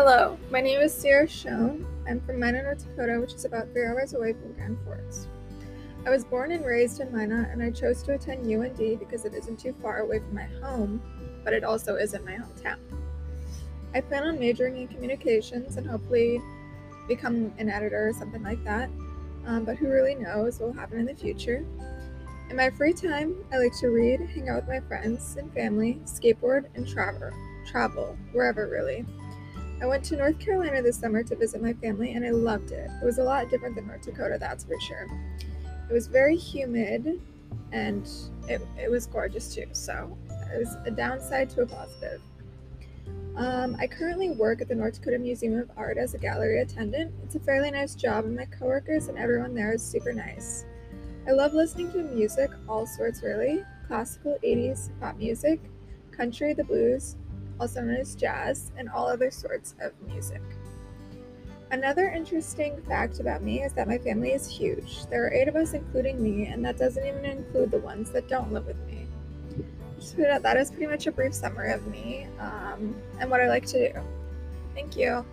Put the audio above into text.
Hello, my name is Sierra Schoen. I'm from Minot, North Dakota, which is about three hours away from Grand Forks. I was born and raised in Minot, and I chose to attend UND because it isn't too far away from my home, but it also isn't my hometown. I plan on majoring in communications and hopefully become an editor or something like that, um, but who really knows what will happen in the future. In my free time, I like to read, hang out with my friends and family, skateboard, and travel, travel wherever really. I went to North Carolina this summer to visit my family and I loved it. It was a lot different than North Dakota, that's for sure. It was very humid and it, it was gorgeous too, so it was a downside to a positive. Um, I currently work at the North Dakota Museum of Art as a gallery attendant. It's a fairly nice job, and my coworkers and everyone there is super nice. I love listening to music, all sorts really classical, 80s, pop music, country, the blues, also known as jazz, and all other sorts of music. Another interesting fact about me is that my family is huge. There are eight of us, including me, and that doesn't even include the ones that don't live with me. Just that is pretty much a brief summary of me um, and what I like to do. Thank you.